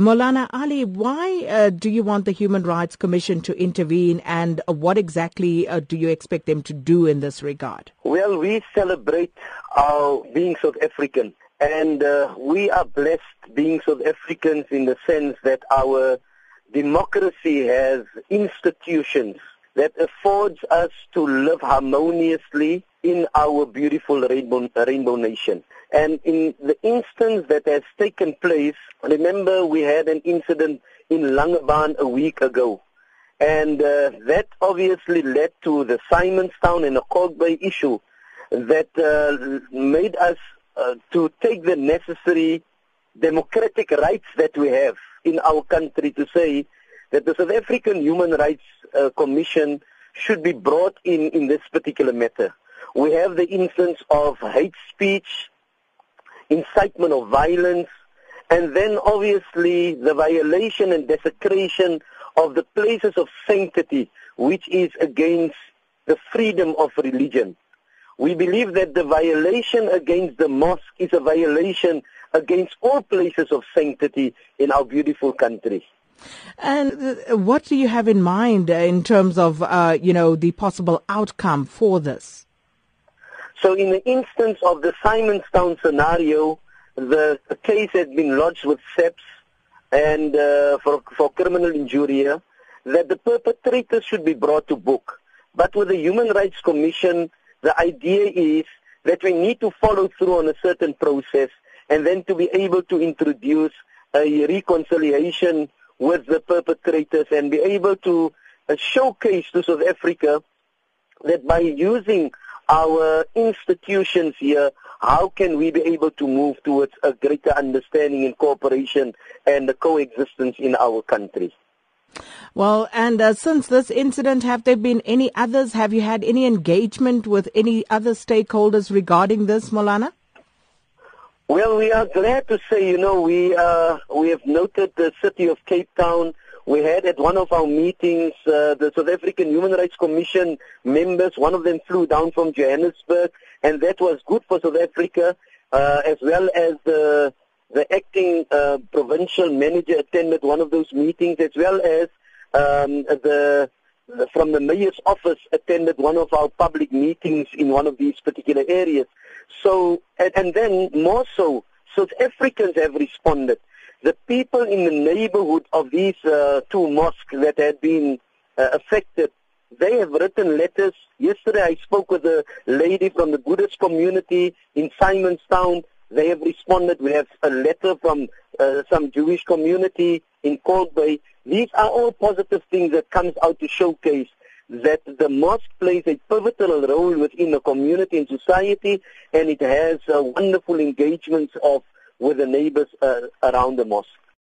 Moulana Alie, why uh, do you want the Human Rights Commission to intervene and what exactly uh, do you expect them to do in this regard? Well, we celebrate our being South African and uh, we are blessed being South Africans in the sense that our democracy has institutions that affords us to live harmoniously in our beautiful rainbow, rainbow nation. And in the instance that has taken place, remember we had an incident in Langebaan a week ago. And uh, that obviously led to the Simon's Town and the Kalk Bay issue that uh, made us uh, to take the necessary democratic rights that we have in our country to say that the South African Human Rights uh, Commission should be brought in in this particular matter. We have the instance of hate speech, incitement of violence, and then obviously the violation and desecration of the places of sanctity, which is against the freedom of religion. We believe that the violation against the mosque is a violation against all places of sanctity in our beautiful country. And uh, what do you have in mind in terms of, uh, you know, the possible outcome for this? So in the instance of the Simon's Town scenario, the, case had been lodged with SAPS and uh, for, for criminal injury that the perpetrators should be brought to book. But with the Human Rights Commission, the idea is that we need to follow through on a certain process and then to be able to introduce a reconciliation with the perpetrators and be able to uh, showcase to South Africa that by using our institutions here, how can we be able to move towards a greater understanding and cooperation and the coexistence in our country? Well, and uh, since this incident, have there been any others? Have you had any engagement with any other stakeholders regarding this, Moulana? Well, we are glad to say, you know, we uh, we have noted the city of Cape Town. We had at one of our meetings uh, the South African Human Rights Commission members. One of them flew down from Johannesburg, and that was good for South Africa, uh, as well as the the acting uh, provincial manager attended one of those meetings, as well as um, the from the mayor's office attended one of our public meetings in one of these particular areas. So, and, and then more so, South Africans have responded. The people in the neighborhood of these uh, two mosques that had been uh, affected, they have written letters. Yesterday I spoke with a lady from the Buddhist community in Simon's Town they have responded. We have a letter from uh, some Jewish community in Kalk Bay. These are all positive things that comes out to showcase that the mosque plays a pivotal role within the community and society, and it has uh, wonderful engagements of with the neighbors uh, around the mosque.